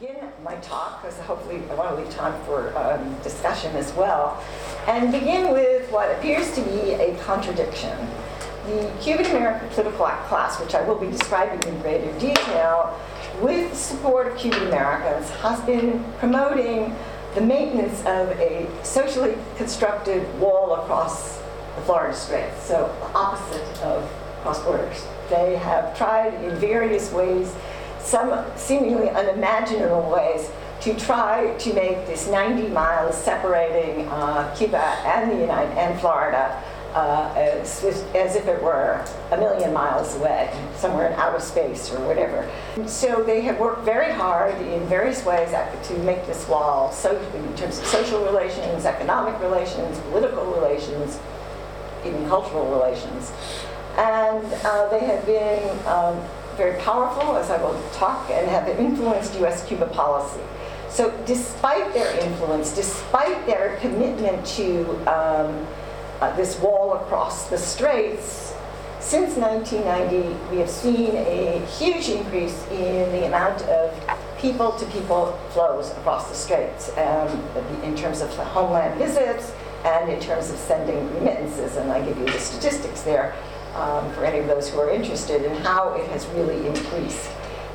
begin my talk, because hopefully I want to leave time for um, discussion as well, and begin with what appears to be a contradiction. The Cuban American political class, which I will be describing in greater detail, with the support of Cuban Americans, has been promoting the maintenance of a socially constructed wall across the Florida Straits, so opposite of cross borders. They have tried in various ways some seemingly unimaginable ways to try to make this 90 miles separating uh, Cuba and the United and Florida uh, as, as, if it were a million miles away, somewhere in outer space or whatever. So they have worked very hard in various ways to make this wall, so in terms of social relations, economic relations, political relations, even cultural relations. And uh, they have been um, very powerful, as I will talk, and have influenced US Cuba policy. So, despite their influence, despite their commitment to um, uh, this wall across the straits, since 1990, we have seen a huge increase in the amount of people to people flows across the straits um, in terms of homeland visits and in terms of sending remittances. And I give you the statistics there um, for any of those who are interested in how it has really increased.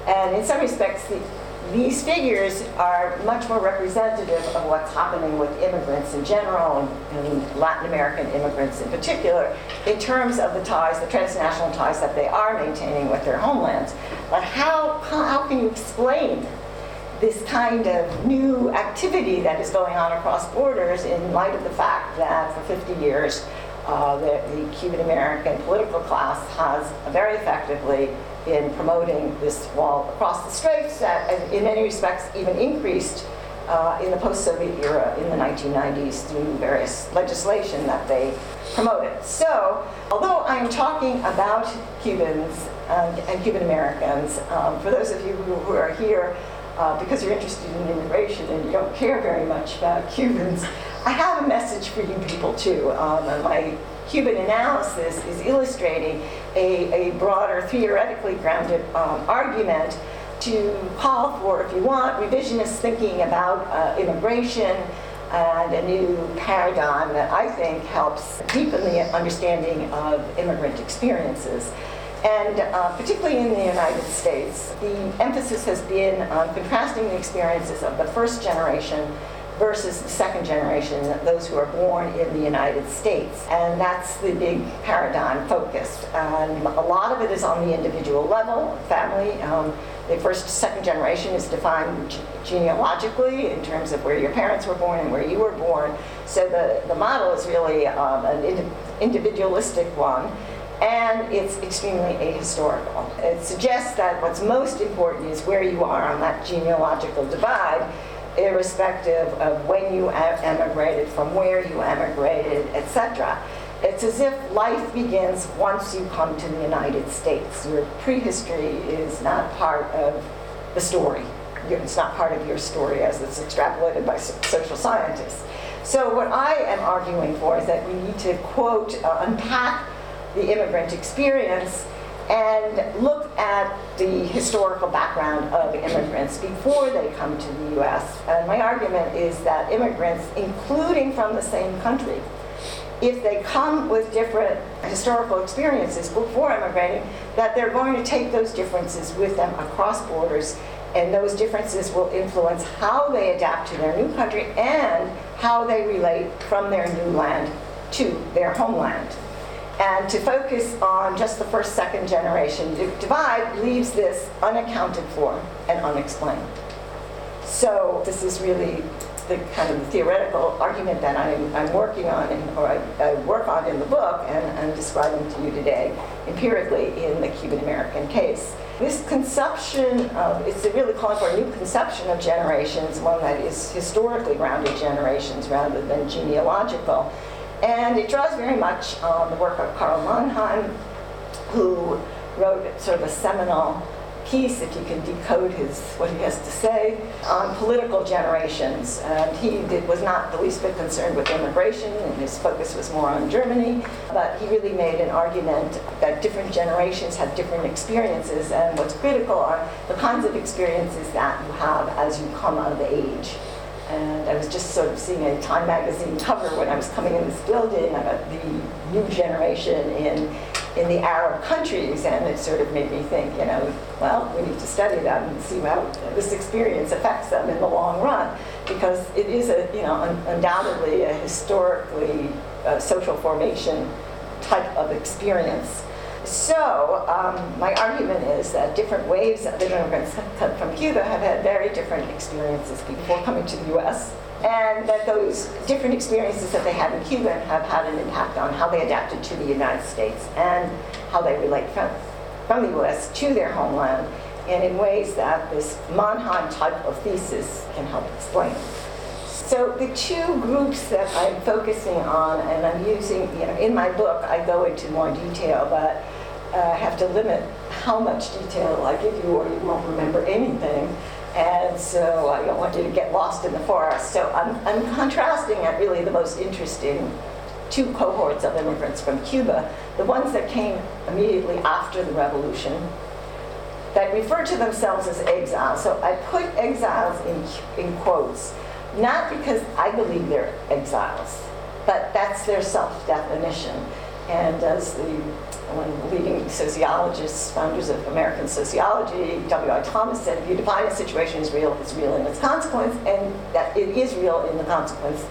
And in some respects, the, these figures are much more representative of what's happening with immigrants in general and Latin American immigrants in particular in terms of the ties, the transnational ties that they are maintaining with their homelands. But how, how can you explain this kind of new activity that is going on across borders in light of the fact that for 50 years uh, the, the Cuban American political class has very effectively been promoting this wall across the straits that, in many respects, even increased uh, in the post-Soviet era in the 1990s through various legislation that they promoted. So, although I'm talking about Cubans and, and Cuban Americans, um, for those of you who, who are here uh, because you're interested in immigration and you don't care very much about Cubans, I have a message for you people too. Um, my Cuban analysis is illustrating a, a broader, theoretically grounded um, argument to call for, if you want, revisionist thinking about uh, immigration and a new paradigm that I think helps deepen the understanding of immigrant experiences. And uh, particularly in the United States, the emphasis has been on contrasting the experiences of the first generation versus the second generation, those who are born in the United States. And that's the big paradigm focus. And a lot of it is on the individual level, family. Um, the first, second generation is defined genealogically in terms of where your parents were born and where you were born. So the, the model is really um, an individualistic one and it's extremely ahistorical. It suggests that what's most important is where you are on that genealogical divide irrespective of when you emigrated, from where you emigrated, etc. It's as if life begins once you come to the United States. Your prehistory is not part of the story. It's not part of your story as it's extrapolated by social scientists. So, what I am arguing for is that we need to, quote, uh, unpack the immigrant experience and look at the historical background of immigrants before they come to the US. And my argument is that immigrants, including from the same country, if they come with different historical experiences before immigrating, that they're going to take those differences with them across borders, and those differences will influence how they adapt to their new country and how they relate from their new land to their homeland. And to focus on just the first, second generation divide leaves this unaccounted for and unexplained. So this is really the kind of theoretical argument that I'm, I'm working on, in, or I, I, work on in the book and I'm describing to you today empirically in the Cuban American case. This conception of, it's really calling for a new conception of generations, one that is historically grounded generations rather than genealogical. And it draws very much on the work of Karl Mannheim, who wrote sort of a seminal piece, if you can decode his what he has to say, on political generations. And he did, was not the least bit concerned with immigration, and his focus was more on Germany. But he really made an argument that different generations have different experiences, and what's critical are the kinds of experiences that you have as you come out of age. And I was just sort of seeing a Time magazine cover when I was coming in this building about the new generation in in the Arab countries, and it sort of made me think, you know, well, we need to study them and see how this experience affects them in the long run, because it is a, you know, un- undoubtedly a historically uh, social formation type of experience. So um, my argument is that different waves of immigrants from Cuba have had very different experiences before coming to the U.S and that those different experiences that they had in Cuba have had an impact on how they adapted to the United States and how they relate from, from the US to their homeland, and in ways that this Mannheim type of thesis can help explain. So the two groups that I'm focusing on, and I'm using, you know, in my book I go into more detail, but uh, have to limit how much detail I give you or you won't remember anything. And so I don't want you to get lost in the forest. So I'm, I'm contrasting at really the most interesting two cohorts of immigrants from Cuba, the ones that came immediately after the revolution, that refer to themselves as exiles. So I put exiles in, in quotes, not because I believe they're exiles, but that's their self definition. And as the one leading sociologists, founders of American sociology, W.I. Thomas said, if you define a situation as real, it's real in its consequence, and that it is real in the consequence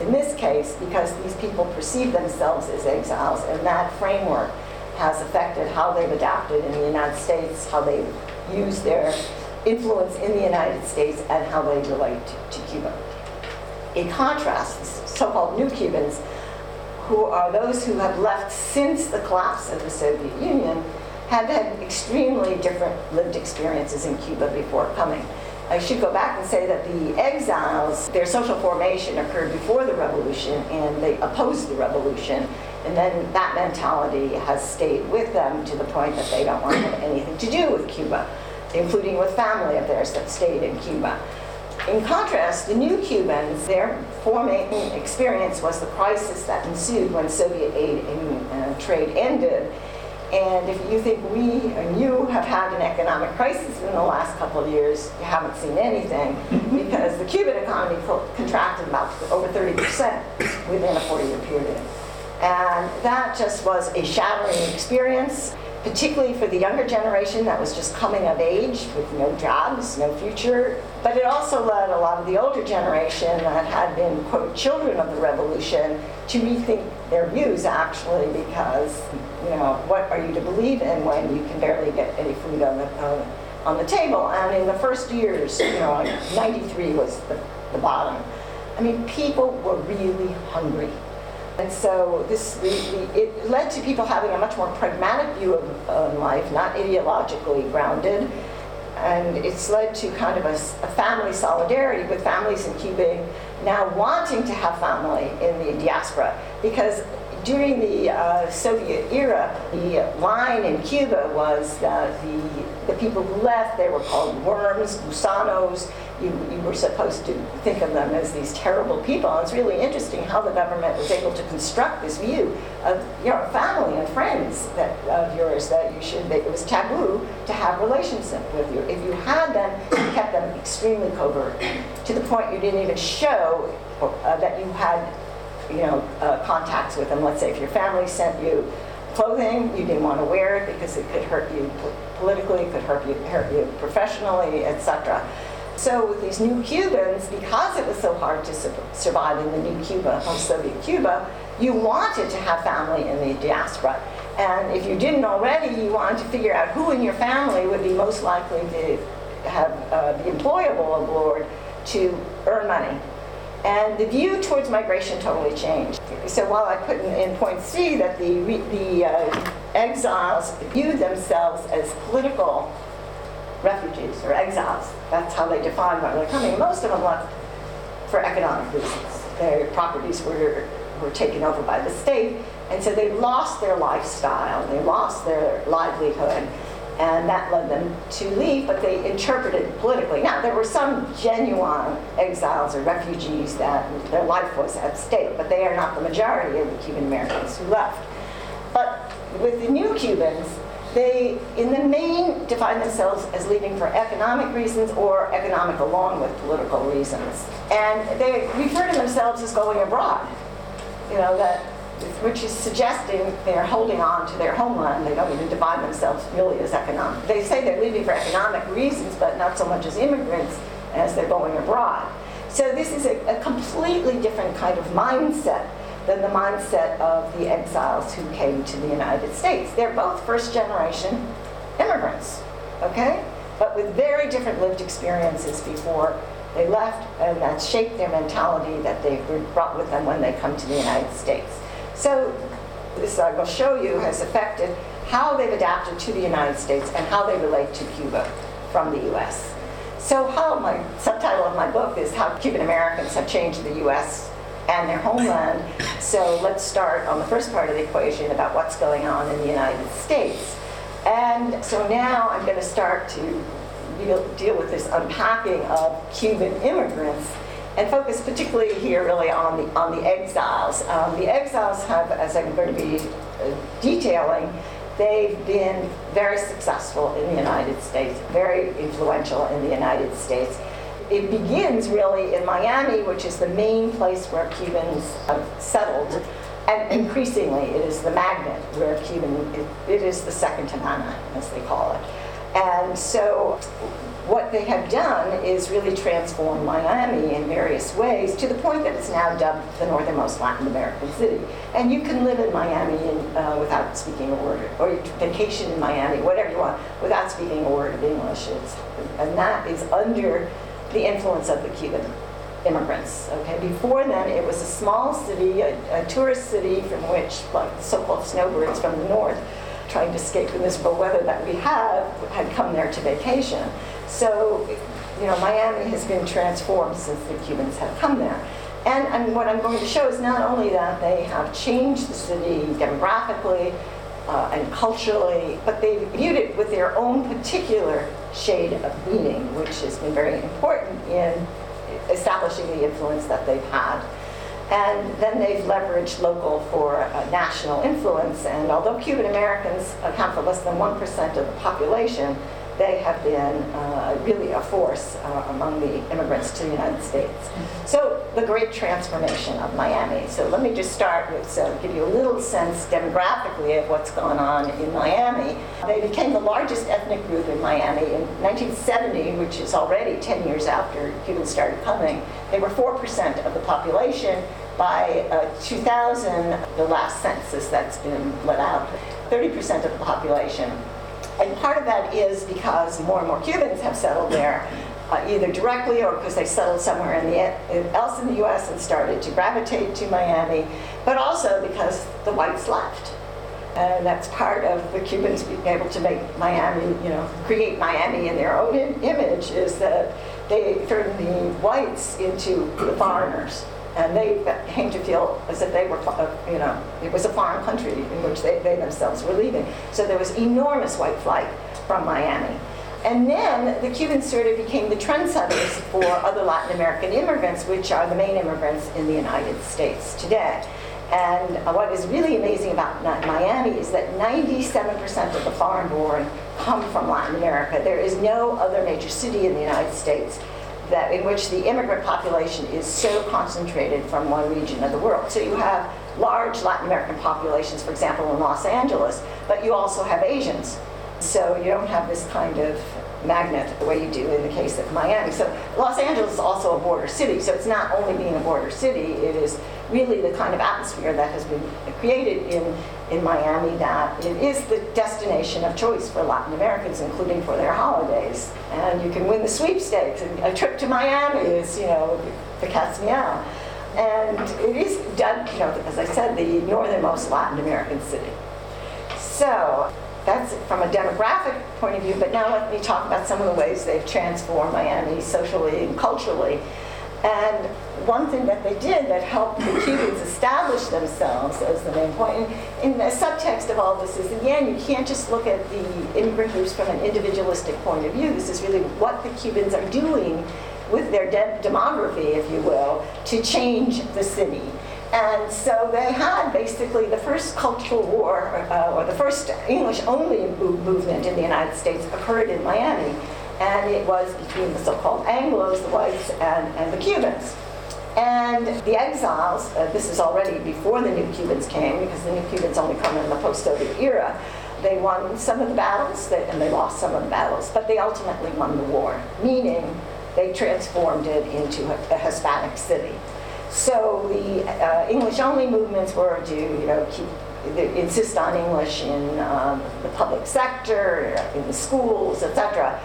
in this case because these people perceive themselves as exiles, and that framework has affected how they've adapted in the United States, how they use their influence in the United States, and how they relate to Cuba. In contrast, so-called new Cubans who are those who have left since the collapse of the Soviet Union, have had extremely different lived experiences in Cuba before coming. I should go back and say that the exiles, their social formation occurred before the revolution and they opposed the revolution. And then that mentality has stayed with them to the point that they don't want to have anything to do with Cuba, including with family of theirs that stayed in Cuba. In contrast, the new Cubans, their forming experience was the crisis that ensued when Soviet aid and uh, trade ended. And if you think we and you have had an economic crisis in the last couple of years, you haven't seen anything because the Cuban economy contracted about over 30% within a 40 year period. And that just was a shattering experience particularly for the younger generation that was just coming of age with no jobs, no future. But it also led a lot of the older generation that had been, quote, children of the revolution to rethink their views actually because, you know, what are you to believe in when you can barely get any food on the, on the table? And in the first years, you know, 93 was the, the bottom. I mean, people were really hungry. And so this, the, the, it led to people having a much more pragmatic view of uh, life, not ideologically grounded. And it's led to kind of a, a, family solidarity with families in Cuba now wanting to have family in the diaspora. Because during the uh, Soviet era, the line in Cuba was that the, the people who left, they were called worms, gusanos, you, you were supposed to think of them as these terrible people. And it's really interesting how the government was able to construct this view of your family and friends that, of yours that you should, that it was taboo to have relationship with you. If you had them, you kept them extremely covert to the point you didn't even show uh, that you had, you know, uh, contacts with them. Let's say if your family sent you clothing, you didn't want to wear it because it could hurt you politically, it could hurt you, hurt you professionally, etc. So with these new Cubans, because it was so hard to su- survive in the new Cuba, post-Soviet Cuba, you wanted to have family in the diaspora. And if you didn't already, you wanted to figure out who in your family would be most likely to have uh, be employable abroad to earn money. And the view towards migration totally changed. So while I put in, in point C that the, the uh, exiles viewed themselves as political refugees or exiles. That's how they define why they're coming. Most of them left for economic reasons. Their properties were, were taken over by the state, and so they lost their lifestyle, they lost their livelihood. and that led them to leave, but they interpreted politically. Now, there were some genuine exiles or refugees that their life was at stake, but they are not the majority of the Cuban Americans who left. But with the new Cubans, they, in the main, define themselves as leaving for economic reasons or economic along with political reasons. And they refer to themselves as going abroad. You know, that which is suggesting they're holding on to their homeland. They don't even define themselves really as economic. They say they're leaving for economic reasons, but not so much as immigrants as they're going abroad. So this is a, a completely different kind of mindset than the mindset of the exiles who came to the United States. They're both first generation immigrants, okay? But with very different lived experiences before they left, and that shaped their mentality that they brought with them when they come to the United States. So this I will show you has affected how they've adapted to the United States and how they relate to Cuba from the US. So how my subtitle of my book is how Cuban Americans have changed the US and their homeland. So let's start on the first part of the equation about what's going on in the United States. And so now I'm going to start to deal, deal with this unpacking of Cuban immigrants and focus particularly here really on the, on the exiles. Um, the exiles have, as I'm going to be uh, detailing, they've been very successful in the United States, very influential in the United States. It begins really in Miami, which is the main place where Cubans have settled. And increasingly, it is the magnet where Cuban, it, it is the second Havana, as they call it. And so what they have done is really transform Miami in various ways to the point that it's now dubbed the northernmost Latin American city. And you can live in Miami uh, without speaking a word, or you vacation in Miami, whatever you want, without speaking a word of English. It's, and that is under the influence of the Cuban immigrants. Okay, before then it was a small city, a, a tourist city from which like so-called snowbirds from the north trying to escape the miserable weather that we have had come there to vacation. So, you know, Miami has been transformed since the Cubans have come there. And, and what I'm going to show is not only that they have changed the city demographically uh, and culturally, but they've viewed it with their own particular shade of meaning, which has been very important in establishing the influence that they've had. And then they've leveraged local for uh, national influence. And although Cuban Americans account for less than 1% of the population, they have been uh, really a force uh, among the immigrants to the United States. So the great transformation of Miami. So let me just start with uh, give you a little sense demographically of what's going on in Miami. They became the largest ethnic group in Miami in 1970, which is already 10 years after Cubans started coming. They were 4% of the population. By uh, 2000, the last census that's been let out, 30% of the population and part of that is because more and more Cubans have settled there, uh, either directly or because they settled somewhere in the, else in the U.S. and started to gravitate to Miami, but also because the whites left. And that's part of the Cubans being able to make Miami, you know, create Miami in their own image is that they turned the whites into the foreigners and they came to feel as if they were, uh, you know, it was a foreign country in which they, they themselves were leaving. So there was enormous white flight from Miami. And then the Cubans sort of became the trendsetters for other Latin American immigrants, which are the main immigrants in the United States today. And what is really amazing about Miami is that 97% of the foreign born come from Latin America. There is no other major city in the United States that in which the immigrant population is so concentrated from one region of the world. So you have large Latin American populations, for example, in Los Angeles, but you also have Asians. So you don't have this kind of magnet the way you do in the case of Miami. So Los Angeles is also a border city, so it's not only being a border city, it is really the kind of atmosphere that has been created in, in Miami that it is the destination of choice for Latin Americans, including for their holidays. And you can win the sweepstakes. And a trip to Miami is, you know, the cat's. And it is done, you know, as I said, the northernmost Latin American city. So that's from a demographic point of view, but now let me talk about some of the ways they've transformed Miami socially and culturally. And one thing that they did that helped the Cubans establish themselves as the main point. and, in the subtext of all this is again, you can't just look at the immigrant groups from an individualistic point of view. This is really what the Cubans are doing with their de- demography, if you will, to change the city. And so they had basically the first cultural war, uh, or the first English only movement in the United States occurred in Miami and it was between the so-called Anglos, the whites, and, and the Cubans. And the exiles, uh, this is already before the new Cubans came, because the new Cubans only come in the post-Soviet era, they won some of the battles, they, and they lost some of the battles, but they ultimately won the war, meaning they transformed it into a, a Hispanic city. So the uh, English-only movements were to, you know, keep insist on English in um, the public sector, in the schools, etc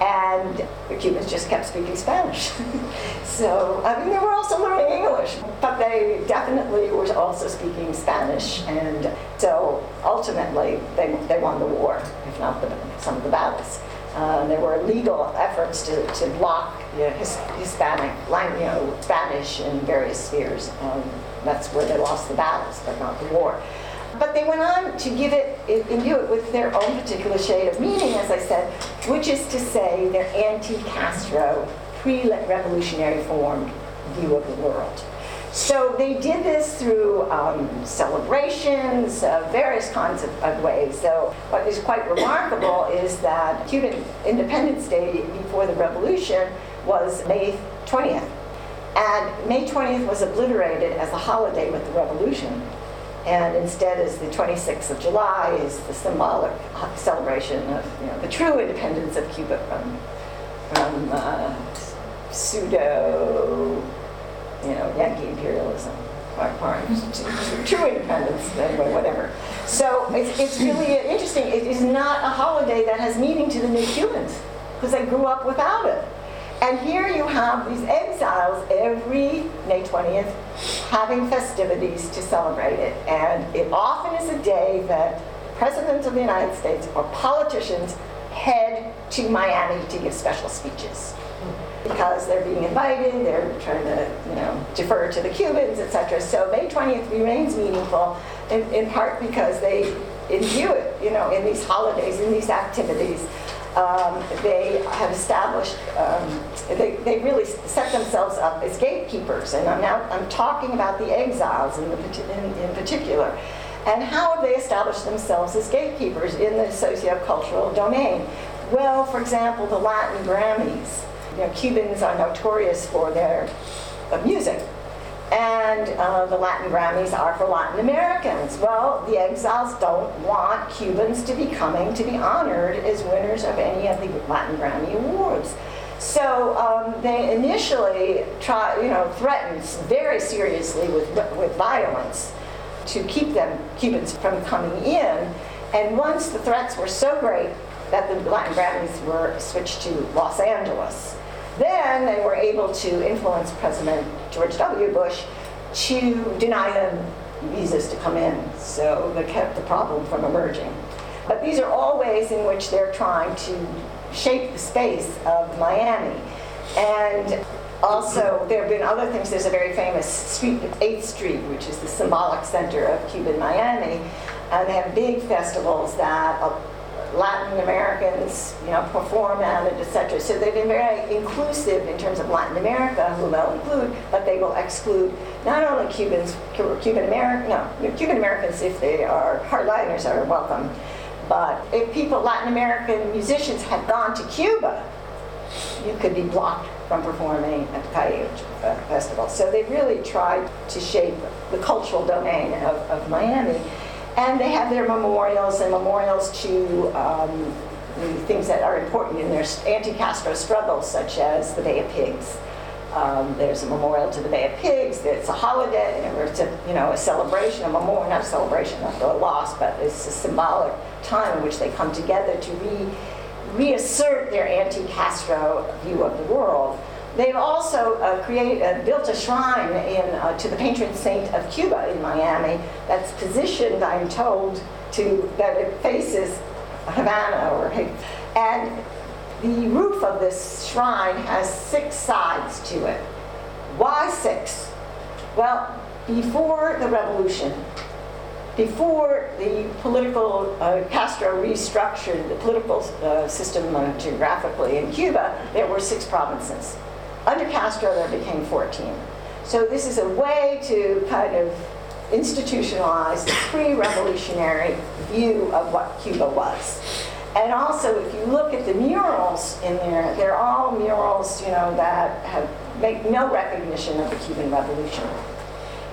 and the Cubans just kept speaking Spanish. so, I mean, they were also learning English, but they definitely were also speaking Spanish, and so ultimately they, they won the war, if not the, some of the battles. Uh, there were legal efforts to, to block his, Hispanic, you know, Spanish in various spheres. Um, that's where they lost the battles, but not the war. But they went on to give it, imbue it with their own particular shade of meaning, as I said, which is to say their anti-Castro, pre-revolutionary formed view of the world. So they did this through um, celebrations, uh, various kinds of, of, ways. So what is quite remarkable is that Cuban Independence Day before the revolution was May 20th. And May 20th was obliterated as a holiday with the revolution and instead is the 26th of July is the symbolic celebration of you know, the true independence of Cuba from, from uh, pseudo, you know, Yankee imperialism. True independence, anyway, whatever. So it's, it's really interesting. It is not a holiday that has meaning to the new Cubans because they grew up without it. And here you have these exiles every May 20th having festivities to celebrate it. And it often is a day that presidents of the United States or politicians head to Miami to give special speeches. Because they're being invited, they're trying to, you know, defer to the Cubans, etc. So May 20th remains meaningful in, in part because they imbue it, you know, in these holidays, in these activities um, they have established, um, they, they really set themselves up as gatekeepers. And I'm now I'm talking about the exiles in, the, in, in particular. And how have they established themselves as gatekeepers in the sociocultural domain? Well, for example, the Latin Grammys. You know, Cubans are notorious for their uh, music and uh, the Latin Grammys are for Latin Americans. Well, the exiles don't want Cubans to be coming to be honored as winners of any of the Latin Grammy awards. So um, they initially try, you know, threatened very seriously with, with violence to keep them Cubans from coming in. And once the threats were so great that the Latin Grammys were switched to Los Angeles. Then they were able to influence President George W. Bush to deny them visas to come in, so they kept the problem from emerging. But these are all ways in which they're trying to shape the space of Miami. And also, there have been other things. There's a very famous street, 8th Street, which is the symbolic center of Cuban Miami. And they have big festivals that Latin Americans, you know, perform at it, etc. So they've been very inclusive in terms of Latin America, who they'll include, but they will exclude not only Cubans, Cuban American, no, Cuban Americans if they are hardliners are welcome, but if people, Latin American musicians had gone to Cuba, you could be blocked from performing at the Calle Festival. So they really tried to shape the cultural domain of, of Miami. And they have their memorials and memorials to um, things that are important in their anti-Castro struggles, such as the Bay of Pigs. Um, there's a memorial to the Bay of Pigs. It's a holiday, it's a you know a celebration, a memorial, not a celebration of a loss, but it's a symbolic time in which they come together to re, reassert their anti-Castro view of the world. They've also uh, uh, built a shrine in, uh, to the patron saint of Cuba in Miami that's positioned, I'm told, to that it faces Havana or and the roof of this shrine has six sides to it. Why six? Well, before the revolution, before the political, uh, Castro restructured the political uh, system uh, geographically in Cuba, there were six provinces. Under Castro, there became 14. So this is a way to kind of institutionalize the pre-revolutionary view of what Cuba was. And also, if you look at the murals in there, they're all murals, you know, that have make no recognition of the Cuban Revolution.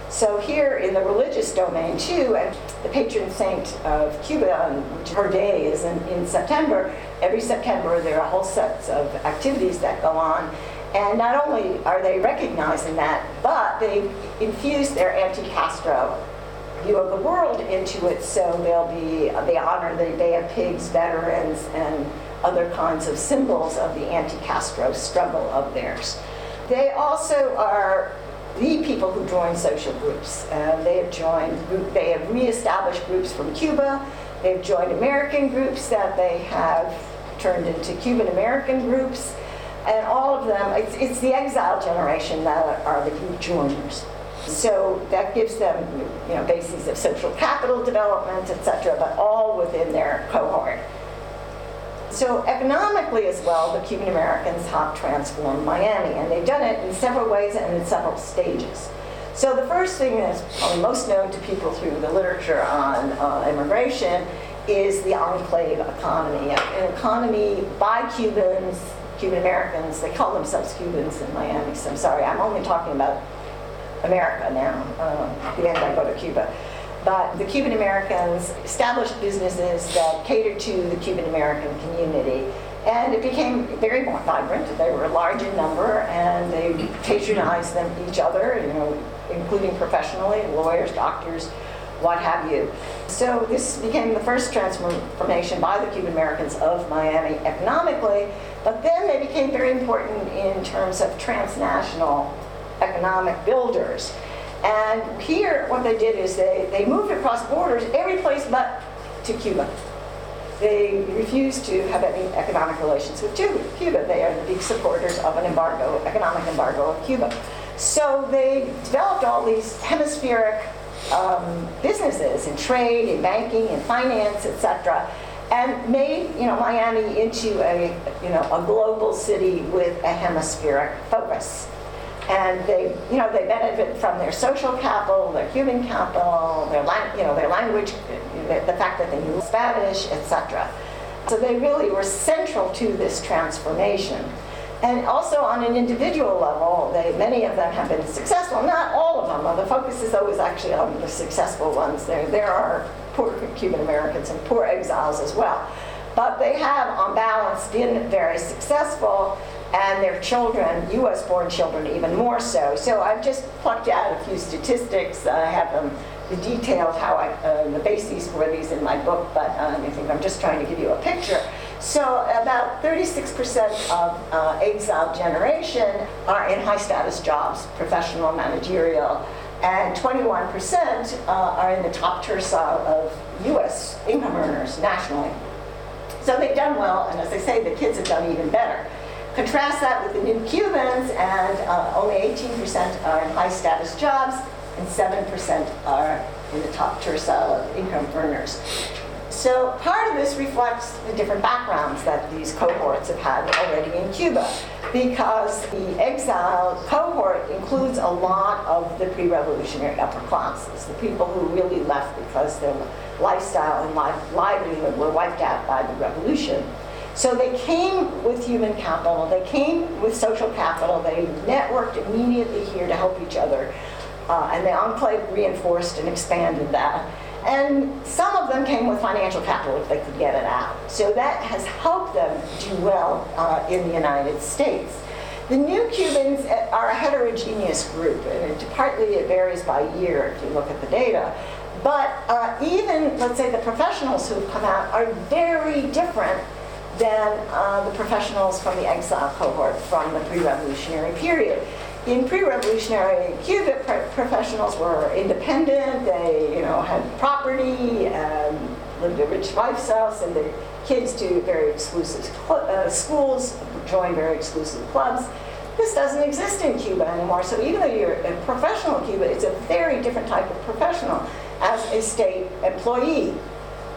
So here in the religious domain too, and the patron saint of Cuba, which her day is in, in September, every September there are whole sets of activities that go on. And not only are they recognizing that, but they infuse their anti-Castro view of the world into it. So they'll be, they honor the Bay of Pigs veterans and other kinds of symbols of the anti-Castro struggle of theirs. They also are the people who join social groups. Uh, they have joined, they have reestablished groups from Cuba. They've joined American groups that they have turned into Cuban American groups. And all of them, it's, it's the exile generation that are the huge joiners. So that gives them, you know, bases of social capital development, et cetera, but all within their cohort. So economically as well, the Cuban Americans have transformed Miami, and they've done it in several ways and in several stages. So the first thing that's probably most known to people through the literature on uh, immigration is the enclave economy, an economy by Cubans, Cuban Americans. They call themselves Cubans in Miami, so I'm sorry, I'm only talking about America now. Uh, the end I go to Cuba. But the Cuban Americans established businesses that catered to the Cuban American community. And it became very more vibrant. They were large in number and they patronized them each other, you know, including professionally, lawyers, doctors, what have you. So this became the first transformation by the Cuban Americans of Miami economically, but then they became very important in terms of transnational economic builders. And here, what they did is they, they moved across borders every place but to Cuba. They refused to have any economic relations with Cuba. They are the big supporters of an embargo, economic embargo of Cuba. So they developed all these hemispheric um, businesses in trade, in banking, in finance, etc., and made you know Miami into a you know a global city with a hemispheric focus and they, you know, they benefit from their social capital, their human capital, their, you know, their language, the fact that they knew Spanish, etc. So they really were central to this transformation. And also on an individual level, they, many of them have been successful. Not all of them. The focus is always actually on the successful ones. There, there are poor Cuban Americans and poor exiles as well. But they have, on balance, been very successful and their children, US born children, even more so. So I've just plucked out a few statistics. I have them the details, how I, uh, the bases for these in my book, but um, I think I'm just trying to give you a picture. So about 36% of uh, exile generation are in high status jobs, professional, managerial, and 21% uh, are in the top tercile of US income earners nationally. So they've done well, and as I say, the kids have done even better. Contrast that with the new Cubans, and uh, only 18% are in high status jobs, and 7% are in the top tercile of income earners. So part of this reflects the different backgrounds that these cohorts have had already in Cuba, because the exile cohort includes a lot of the pre-revolutionary upper classes, the people who really left because their lifestyle and livelihood were wiped out by the revolution. So they came with human capital, they came with social capital, they networked immediately here to help each other. Uh, and the enclave reinforced and expanded that. And some of them came with financial capital if they could get it out. So that has helped them do well uh, in the United States. The new Cubans are a heterogeneous group, and it, partly it varies by year if you look at the data. But uh, even, let's say, the professionals who've come out are very different than uh, the professionals from the exile cohort from the pre-revolutionary period. In pre-revolutionary Cuba, professionals were independent. They, you know, had property, lived a rich lifestyle, sent their kids to very exclusive uh, schools, joined very exclusive clubs. This doesn't exist in Cuba anymore. So even though you're a professional in Cuba, it's a very different type of professional as a state employee.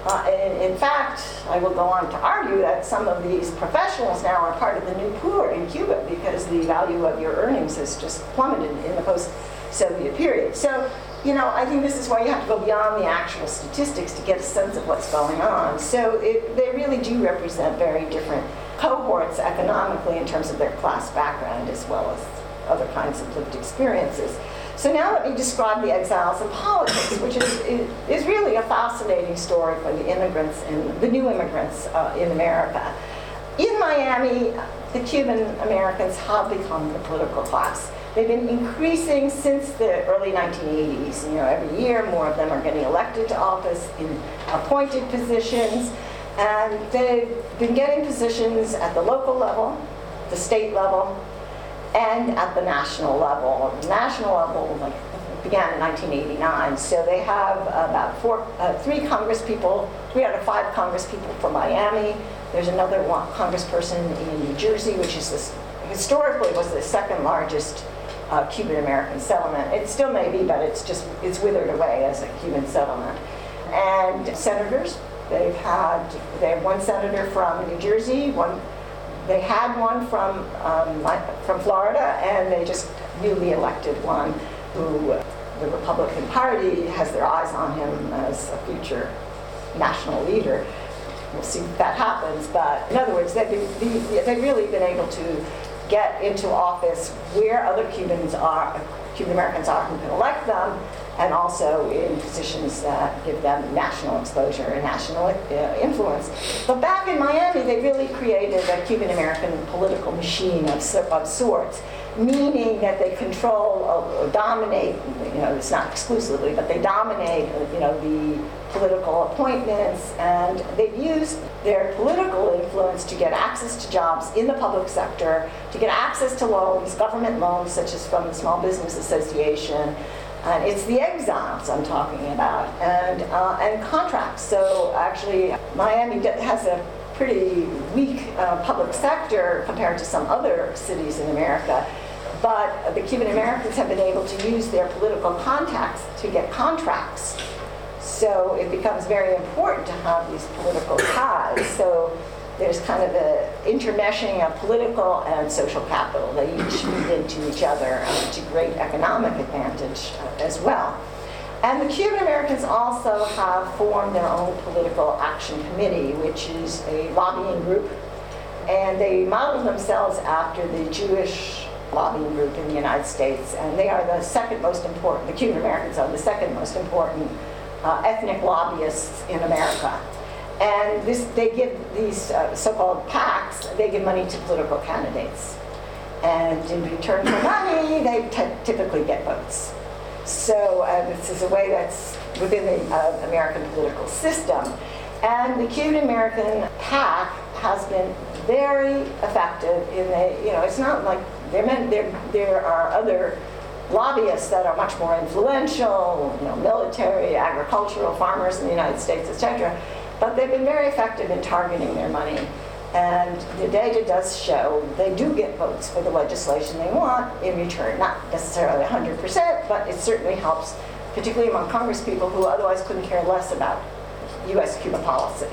Uh, in, fact, I will go on to argue that some of these professionals now are part of the new poor in Cuba because the value of your earnings has just plummeted in the post-Soviet period. So, you know, I think this is why you have to go beyond the actual statistics to get a sense of what's going on. So it, they really do represent very different cohorts economically in terms of their class background as well as other kinds of lived experiences. So now let me describe the exiles in politics, which is, is really a fascinating story for the immigrants and the new immigrants uh, in America. In Miami, the Cuban Americans have become the political class. They've been increasing since the early 1980s. You know, every year more of them are getting elected to office in appointed positions. And they've been getting positions at the local level, the state level, and at the national level. The national level like, began in 1989, so they have about four, uh, three Congress people, three out of five Congress people from Miami. There's another one Congressperson in New Jersey, which is this, historically was the second largest uh, Cuban American settlement. It still may be, but it's just it's withered away as a Cuban settlement. And senators, they've had they have one senator from New Jersey, one they had one from, um, from Florida, and they just newly elected one who the Republican Party has their eyes on him as a future national leader. We'll see if that happens, but in other words, they've, been, they've really been able to get into office where other Cubans are, Cuban Americans are who can elect them, and also in positions that give them national exposure and national uh, influence. But back in Miami, they really created a Cuban American political machine of, of sorts, meaning that they control or dominate, you know, it's not exclusively, but they dominate, you know, the political appointments, and they've used their political influence to get access to jobs in the public sector, to get access to loans, government loans, such as from the Small Business Association, and it's the exiles I'm talking about, and, uh, and contracts. So actually, Miami has a pretty weak uh, public sector compared to some other cities in America. But the Cuban Americans have been able to use their political contacts to get contracts. So it becomes very important to have these political ties. So there's kind of an intermeshing of political and social capital. They each feed into each other um, to great economic advantage uh, as well. And the Cuban Americans also have formed their own political action committee, which is a lobbying group. And they model themselves after the Jewish lobbying group in the United States. And they are the second most important, the Cuban Americans are the second most important uh, ethnic lobbyists in America. And this, they give these uh, so-called PACs, they give money to political candidates. And in return for money, they typically get votes. So uh, this is a way that's within the uh, American political system. And the Cuban American PAC has been very effective in the, you know, it's not like there, there, there are other lobbyists that are much more influential, you know, military, agricultural, farmers in the United States, etc. But they've been very effective in targeting their money. And the data does show they do get votes for the legislation they want in return. Not necessarily 100%, but it certainly helps, particularly among Congress people who otherwise couldn't care less about US Cuba policy.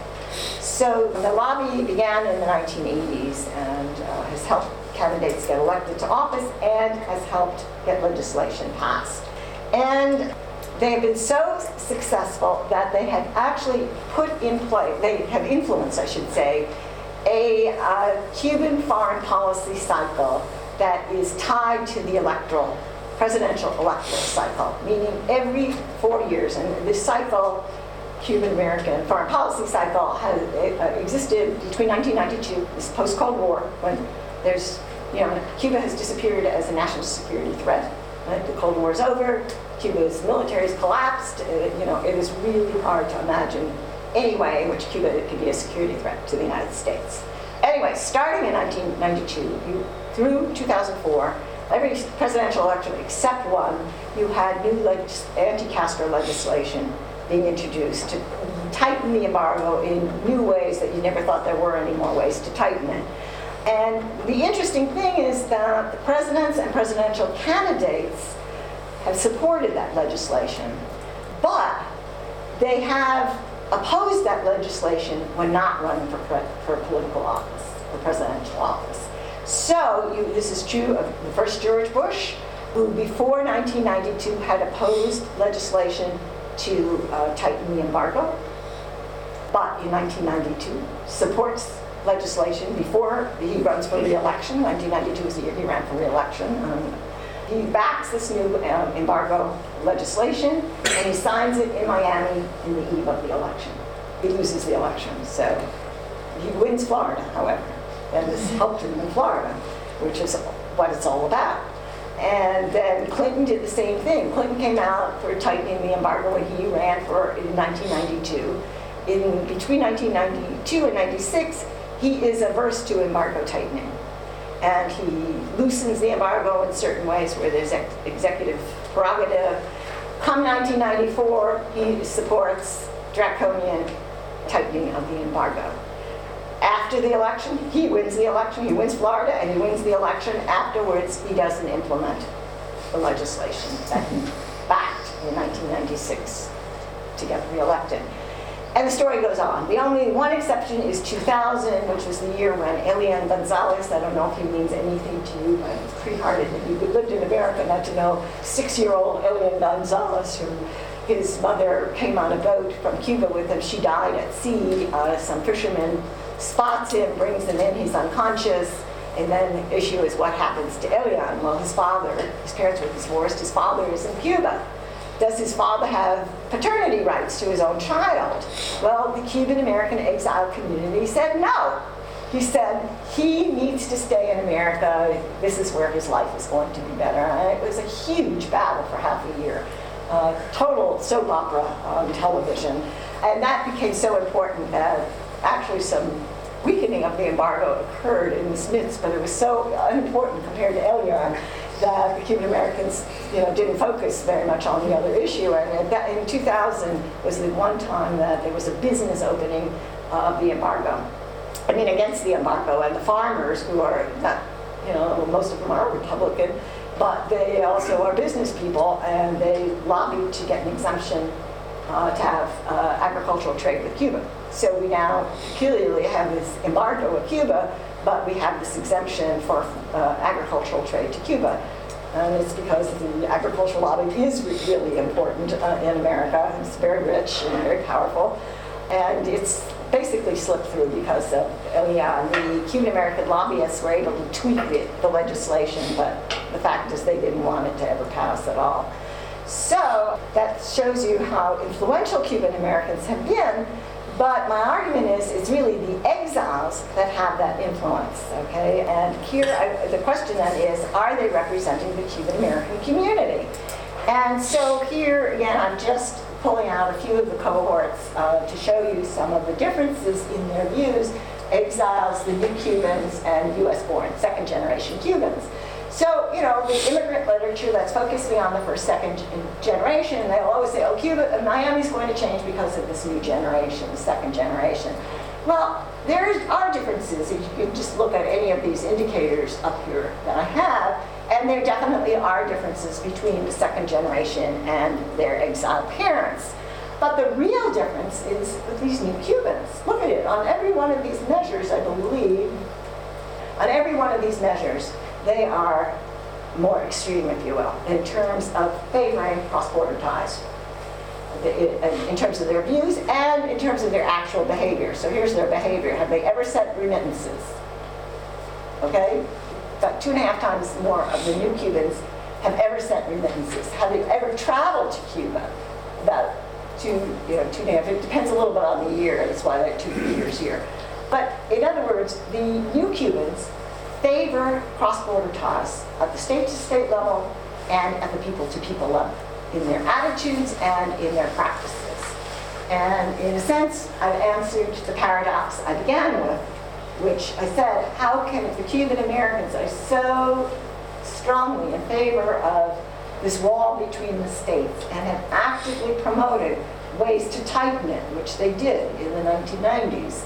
So the lobby began in the 1980s and uh, has helped candidates get elected to office and has helped get legislation passed. And they have been so successful that they have actually put in place, they have influenced, I should say, a uh, Cuban foreign policy cycle that is tied to the electoral, presidential electoral cycle, meaning every four years. And this cycle, Cuban American foreign policy cycle, has uh, existed between 1992, this post Cold War, when there's, you know, Cuba has disappeared as a national security threat. Right? The Cold War is over, Cuba's military has collapsed. Uh, you know, it is really hard to imagine any way in which Cuba could be a security threat to the United States. Anyway, starting in 1992 through 2004, every presidential election except one, you had new anti-Castro legislation being introduced to tighten the embargo in new ways that you never thought there were any more ways to tighten it. And the interesting thing is that the presidents and presidential candidates have supported that legislation, but they have opposed that legislation when not running for, pre- for political office, for presidential office. So you, this is true of the first George Bush, who before 1992 had opposed legislation to uh, tighten the embargo, but in 1992 supports legislation before he runs for re-election. 1992 is the year he ran for re-election. Um, he backs this new um, embargo legislation and he signs it in Miami in the eve of the election. He loses the election, so he wins Florida, however, and this helped him in Florida, which is what it's all about. And then Clinton did the same thing. Clinton came out for tightening the embargo when he ran for in 1992. In between 1992 and 96, he is averse to embargo tightening. And he loosens the embargo in certain ways where there's ex- executive prerogative. Come 1994, he supports draconian tightening of the embargo. After the election, he wins the election, he wins Florida, and he wins the election. Afterwards, he doesn't implement the legislation that he backed in 1996 to get reelected. And the story goes on. The only one exception is 2000, which was the year when Elian Gonzalez, I don't know if he means anything to you, but it's pretty hard if you lived in America not to know six-year-old Elian Gonzalez, who his mother came on a boat from Cuba with him. She died at sea. Uh, some fishermen spots him, brings him in, he's unconscious. And then the issue is what happens to Elian? Well, his father, his parents were divorced, his father is in Cuba. Does his father have paternity rights to his own child? Well, the Cuban American exile community said no. He said he needs to stay in America. This is where his life is going to be better. And it was a huge battle for half a year. Uh, total soap opera on television. And that became so important that actually some weakening of the embargo occurred in the Smiths, but it was so unimportant compared to Elian that the Cuban Americans, you know, didn't focus very much on the other issue. And that, in 2000 was the one time that there was a business opening of the embargo. I mean, against the embargo, and the farmers who are not, you know, most of them are Republican, but they also are business people, and they lobbied to get an exemption uh, to have uh, agricultural trade with Cuba. So we now peculiarly have this embargo with Cuba, but we have this exemption for uh, agricultural trade to Cuba. And it's because the agricultural lobby is really important uh, in America. It's very rich and very powerful. And it's basically slipped through because of Elian. The Cuban American lobbyists were able to tweak the legislation, but the fact is they didn't want it to ever pass at all. So that shows you how influential Cuban Americans have been but my argument is it's really the exiles that have that influence, okay? And here, I, the question then is, are they representing the Cuban American community? And so here, again, I'm just pulling out a few of the cohorts uh, to show you some of the differences in their views, exiles, the new Cubans, and US-born, second-generation Cubans. So, you know, the immigrant literature that's focusing on the first, second generation, and they'll always say, oh, Cuba, Miami's going to change because of this new generation, the second generation. Well, there are differences. You can just look at any of these indicators up here that I have, and there definitely are differences between the second generation and their exiled parents. But the real difference is with these new Cubans. Look at it. On every one of these measures, I believe, on every one of these measures, they are more extreme, if you will, in terms of favoring cross-border ties, in terms of their views and in terms of their actual behavior. So here's their behavior. Have they ever sent remittances? Okay? About two and a half times more of the new Cubans have ever sent remittances. Have they ever traveled to Cuba? About two, you know, two and a half. It depends a little bit on the year. That's why they're two years here. But in other words, the new Cubans favor cross-border ties at the state-to-state level and at the people-to-people level in their attitudes and in their practices. And in a sense, I've answered the paradox I began with, which I said, how can the Cuban Americans are so strongly in favor of this wall between the states and have actively promoted ways to tighten it, which they did in the 1990s,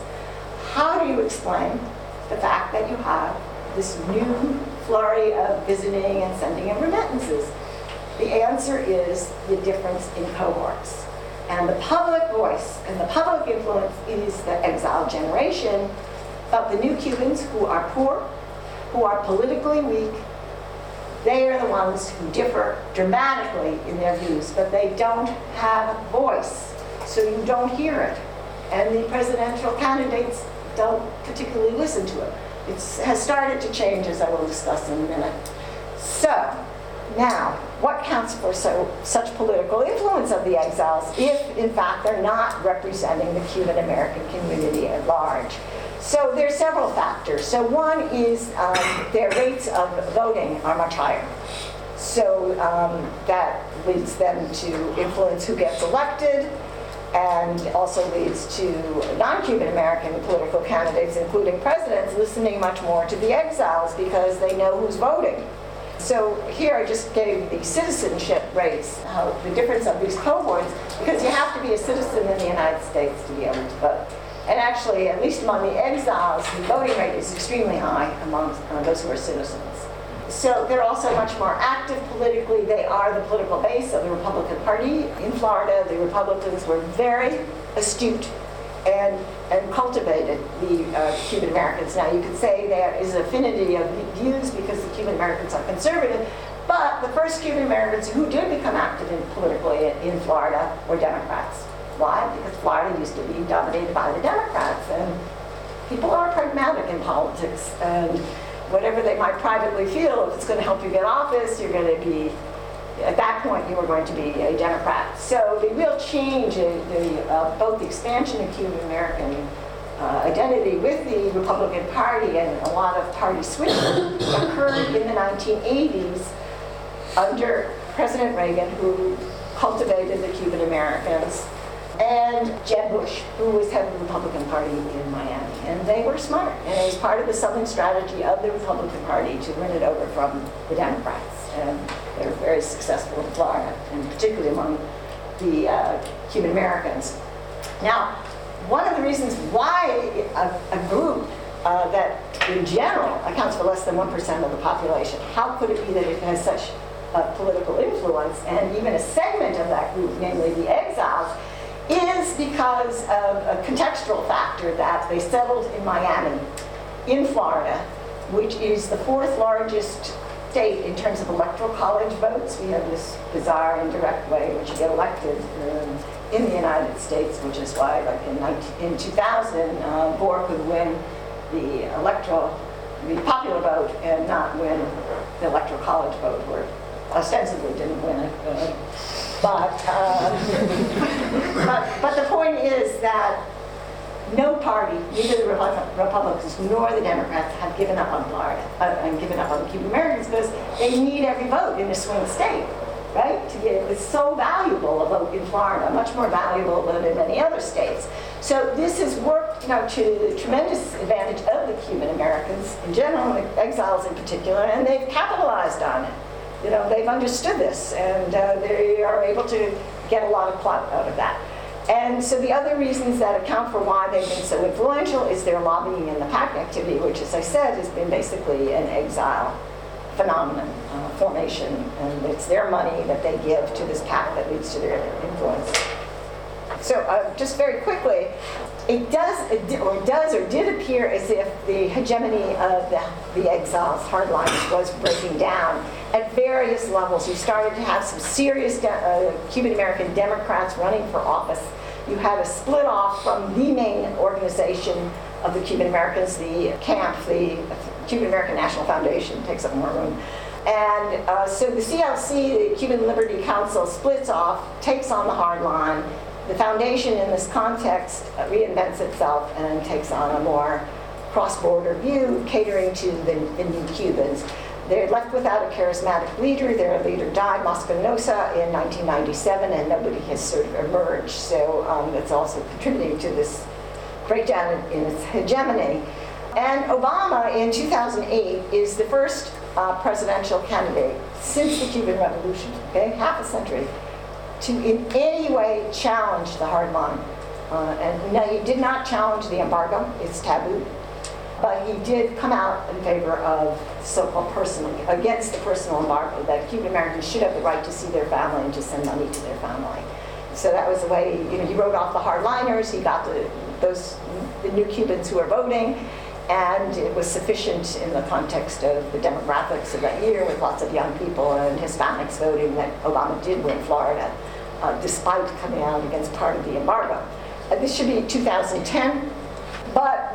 how do you explain the fact that you have this new flurry of visiting and sending of remittances? The answer is the difference in cohorts. And the public voice and the public influence is the exiled generation of the new Cubans who are poor, who are politically weak. They are the ones who differ dramatically in their views, but they don't have voice, so you don't hear it. And the presidential candidates don't particularly listen to it. It has started to change, as I will discuss in a minute. So, now, what counts for so, such political influence of the exiles if, in fact, they're not representing the Cuban American community at large? So there are several factors. So one is um, their rates of voting are much higher. So um, that leads them to influence who gets elected and also leads to non-Cuban American political candidates, including presidents, listening much more to the exiles because they know who's voting. So here I just gave the citizenship rates, how the difference of these cohorts, because you have to be a citizen in the United States to be able to vote. And actually, at least among the exiles, the voting rate is extremely high among uh, those who are citizens. So they're also much more active politically. They are the political base of the Republican Party. In Florida, the Republicans were very astute and, and cultivated the uh, Cuban Americans. Now, you could say there is affinity of views because the Cuban Americans are conservative, but the first Cuban Americans who did become active in, politically in Florida were Democrats. Why? Because Florida used to be dominated by the Democrats, and people are pragmatic in politics, and whatever they might privately feel, if it's going to help you get office, you're going to be at that point you were going to be a Democrat. So the real change in the, uh, both the expansion of Cuban American uh, identity with the Republican Party and a lot of party switching occurred in the 1980s under President Reagan, who cultivated the Cuban Americans and Jeb Bush, who was head of the Republican Party in Miami. And they were smart. And it was part of the Southern strategy of the Republican Party to win it over from the Democrats. And they were very successful in Florida, and particularly among the uh, Cuban Americans. Now, one of the reasons why a, a group uh, that in general accounts for less than 1% of the population, how could it be that it has such a political influence and even a segment of that group, namely the exiles, is because of a contextual factor that they settled in Miami, in Florida, which is the fourth largest state in terms of electoral college votes. We have this bizarre indirect way in which you get elected um, in the United States, which is why, like in, 19, in 2000, uh, Gore could win the electoral, the popular vote, and not win the electoral college vote, where ostensibly didn't win it. Uh, but, uh, but, but the point is that no party, neither the Republicans nor the Democrats, have given up on Florida uh, and given up on Cuban Americans because they need every vote in a swing state, right? To get, it's so valuable a vote in Florida, much more valuable than in many other states. So this has worked, you know, to the tremendous advantage of the Cuban Americans in general, exiles in particular, and they've capitalized on it you know, they've understood this and uh, they are able to get a lot of clout out of that. And so the other reasons that account for why they've been so influential is their lobbying and the PAC activity, which, as I said, has been basically an exile phenomenon, uh, formation, and it's their money that they give to this PAC that leads to their influence. So uh, just very quickly, it does, or does, or did appear as if the hegemony of the, the exiles, hardliners, was breaking down at various levels. You started to have some serious uh, Cuban American Democrats running for office. You had a split off from the main organization of the Cuban Americans, the CANF, the Cuban American National Foundation, takes up more room. And uh, so the CLC, the Cuban Liberty Council, splits off, takes on the hard line, the foundation in this context reinvents itself and takes on a more cross-border view, catering to the, the new Cubans. They're left without a charismatic leader. Their leader died, Mas Canosa, in 1997, and nobody has sort of emerged. So um, that's also contributing to this breakdown in, its hegemony. And Obama in 2008 is the first uh, presidential candidate since the Cuban Revolution, okay, half a century, to in any way challenge the hard line. Uh, and now you did not challenge the embargo, it's taboo. But he did come out in favor of so-called personal, against the personal embargo, that Cuban Americans should have the right to see their family and to send money to their family. So that was the way, you know, he wrote off the hardliners, he got the, those, the new Cubans who were voting, and it was sufficient in the context of the demographics of that year with lots of young people and Hispanics voting that Obama did win Florida, uh, despite coming out against part of the embargo. Uh, this should be 2010.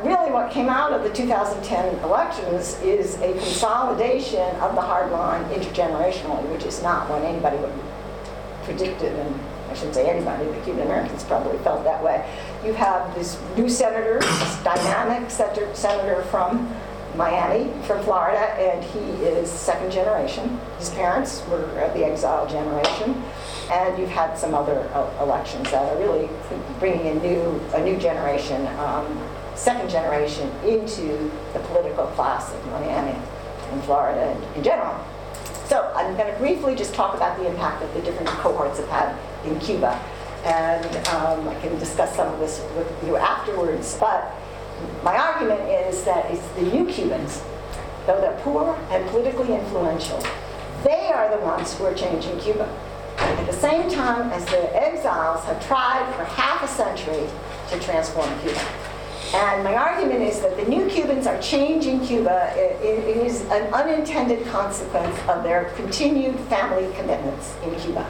But really what came out of the 2010 elections is a consolidation of the hard line intergenerationally, which is not what anybody would predicted, and I shouldn't say anybody, the Cuban Americans probably felt that way. You have this new senator, this dynamic senator from Miami, from Florida, and he is second generation. His parents were the exile generation. And you've had some other uh, elections that are really bringing a new, a new generation um, second generation into the political class of Miami and Florida and in general. So I'm going to briefly just talk about the impact that the different cohorts have had in Cuba. And um, I can discuss some of this with you afterwards. But my argument is that it's the new Cubans, though they're poor and politically influential, they are the ones who are changing Cuba. At the same time as the exiles have tried for half a century to transform Cuba. And my argument is that the new Cubans are changing Cuba. It, it is an unintended consequence of their continued family commitments in Cuba.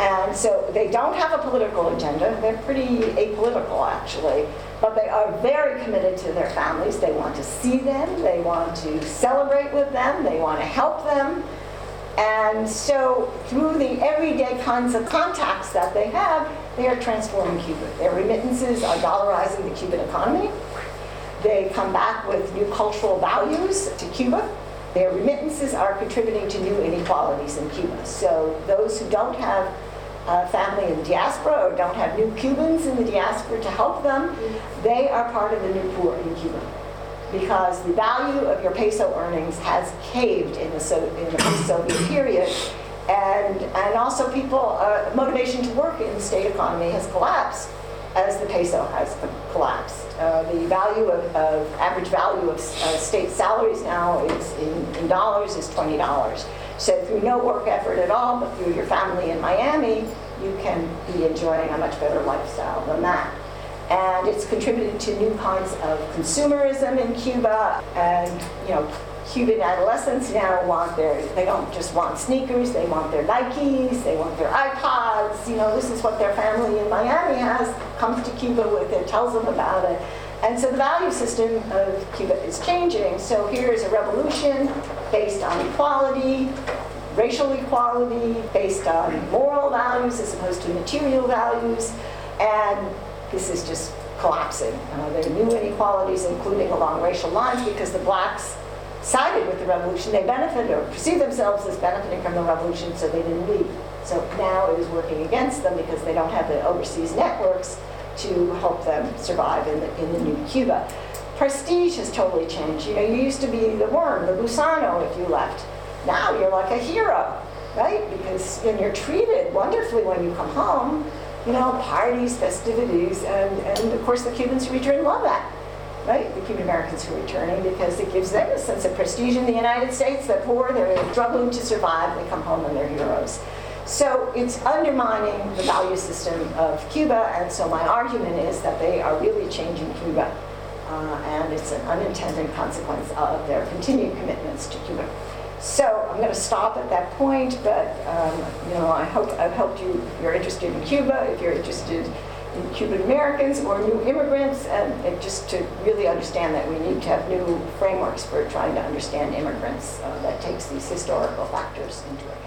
And so they don't have a political agenda. They're pretty apolitical, actually. But they are very committed to their families. They want to see them. They want to celebrate with them. They want to help them. And so through the everyday kinds of contacts that they have, they are transforming Cuba. Their remittances are dollarizing the Cuban economy. They come back with new cultural values to Cuba. Their remittances are contributing to new inequalities in Cuba. So those who don't have a family in diaspora or don't have new Cubans in the diaspora to help them, they are part of the new poor in Cuba because the value of your peso earnings has caved in the, so, in the post-Soviet period. And, and also people, uh, motivation to work in the state economy has collapsed as the peso has collapsed. Uh, the value of, of, average value of uh, state salaries now is in, in dollars is $20. So through no work effort at all, but through your family in Miami, you can be enjoying a much better lifestyle than that and it's contributed to new kinds of consumerism in Cuba. And you know, Cuban adolescents now want their, they don't just want sneakers, they want their Nikes, they want their iPods. You know, this is what their family in Miami has, comes to Cuba with it, tells them about it. And so the value system of Cuba is changing. So here is a revolution based on equality, racial equality, based on moral values as opposed to material values. And this is just collapsing. Uh, there are new inequalities, including along racial lines, because the blacks sided with the revolution. They benefited or perceived themselves as benefiting from the revolution, so they didn't leave. So now it is working against them because they don't have the overseas networks to help them survive in the, in the new Cuba. Prestige has totally changed. You know, you used to be the worm, the gusano if you left. Now you're like a hero, right? Because and you're treated wonderfully when you come home you know, parties, festivities, and, and of course the Cubans who return love that, right? The Cuban Americans who are returning because it gives them a sense of prestige in the United States. They're poor, they're struggling to survive, they come home and they're heroes. So it's undermining the value system of Cuba, and so my argument is that they are really changing Cuba, uh, and it's an unintended consequence of their continued commitments to Cuba. So I'm going to stop at that point, but um, you know, I hope I've helped you. If you're interested in Cuba, if you're interested in Cuban Americans or new immigrants, and, and just to really understand that we need to have new frameworks for trying to understand immigrants uh, that takes these historical factors into account.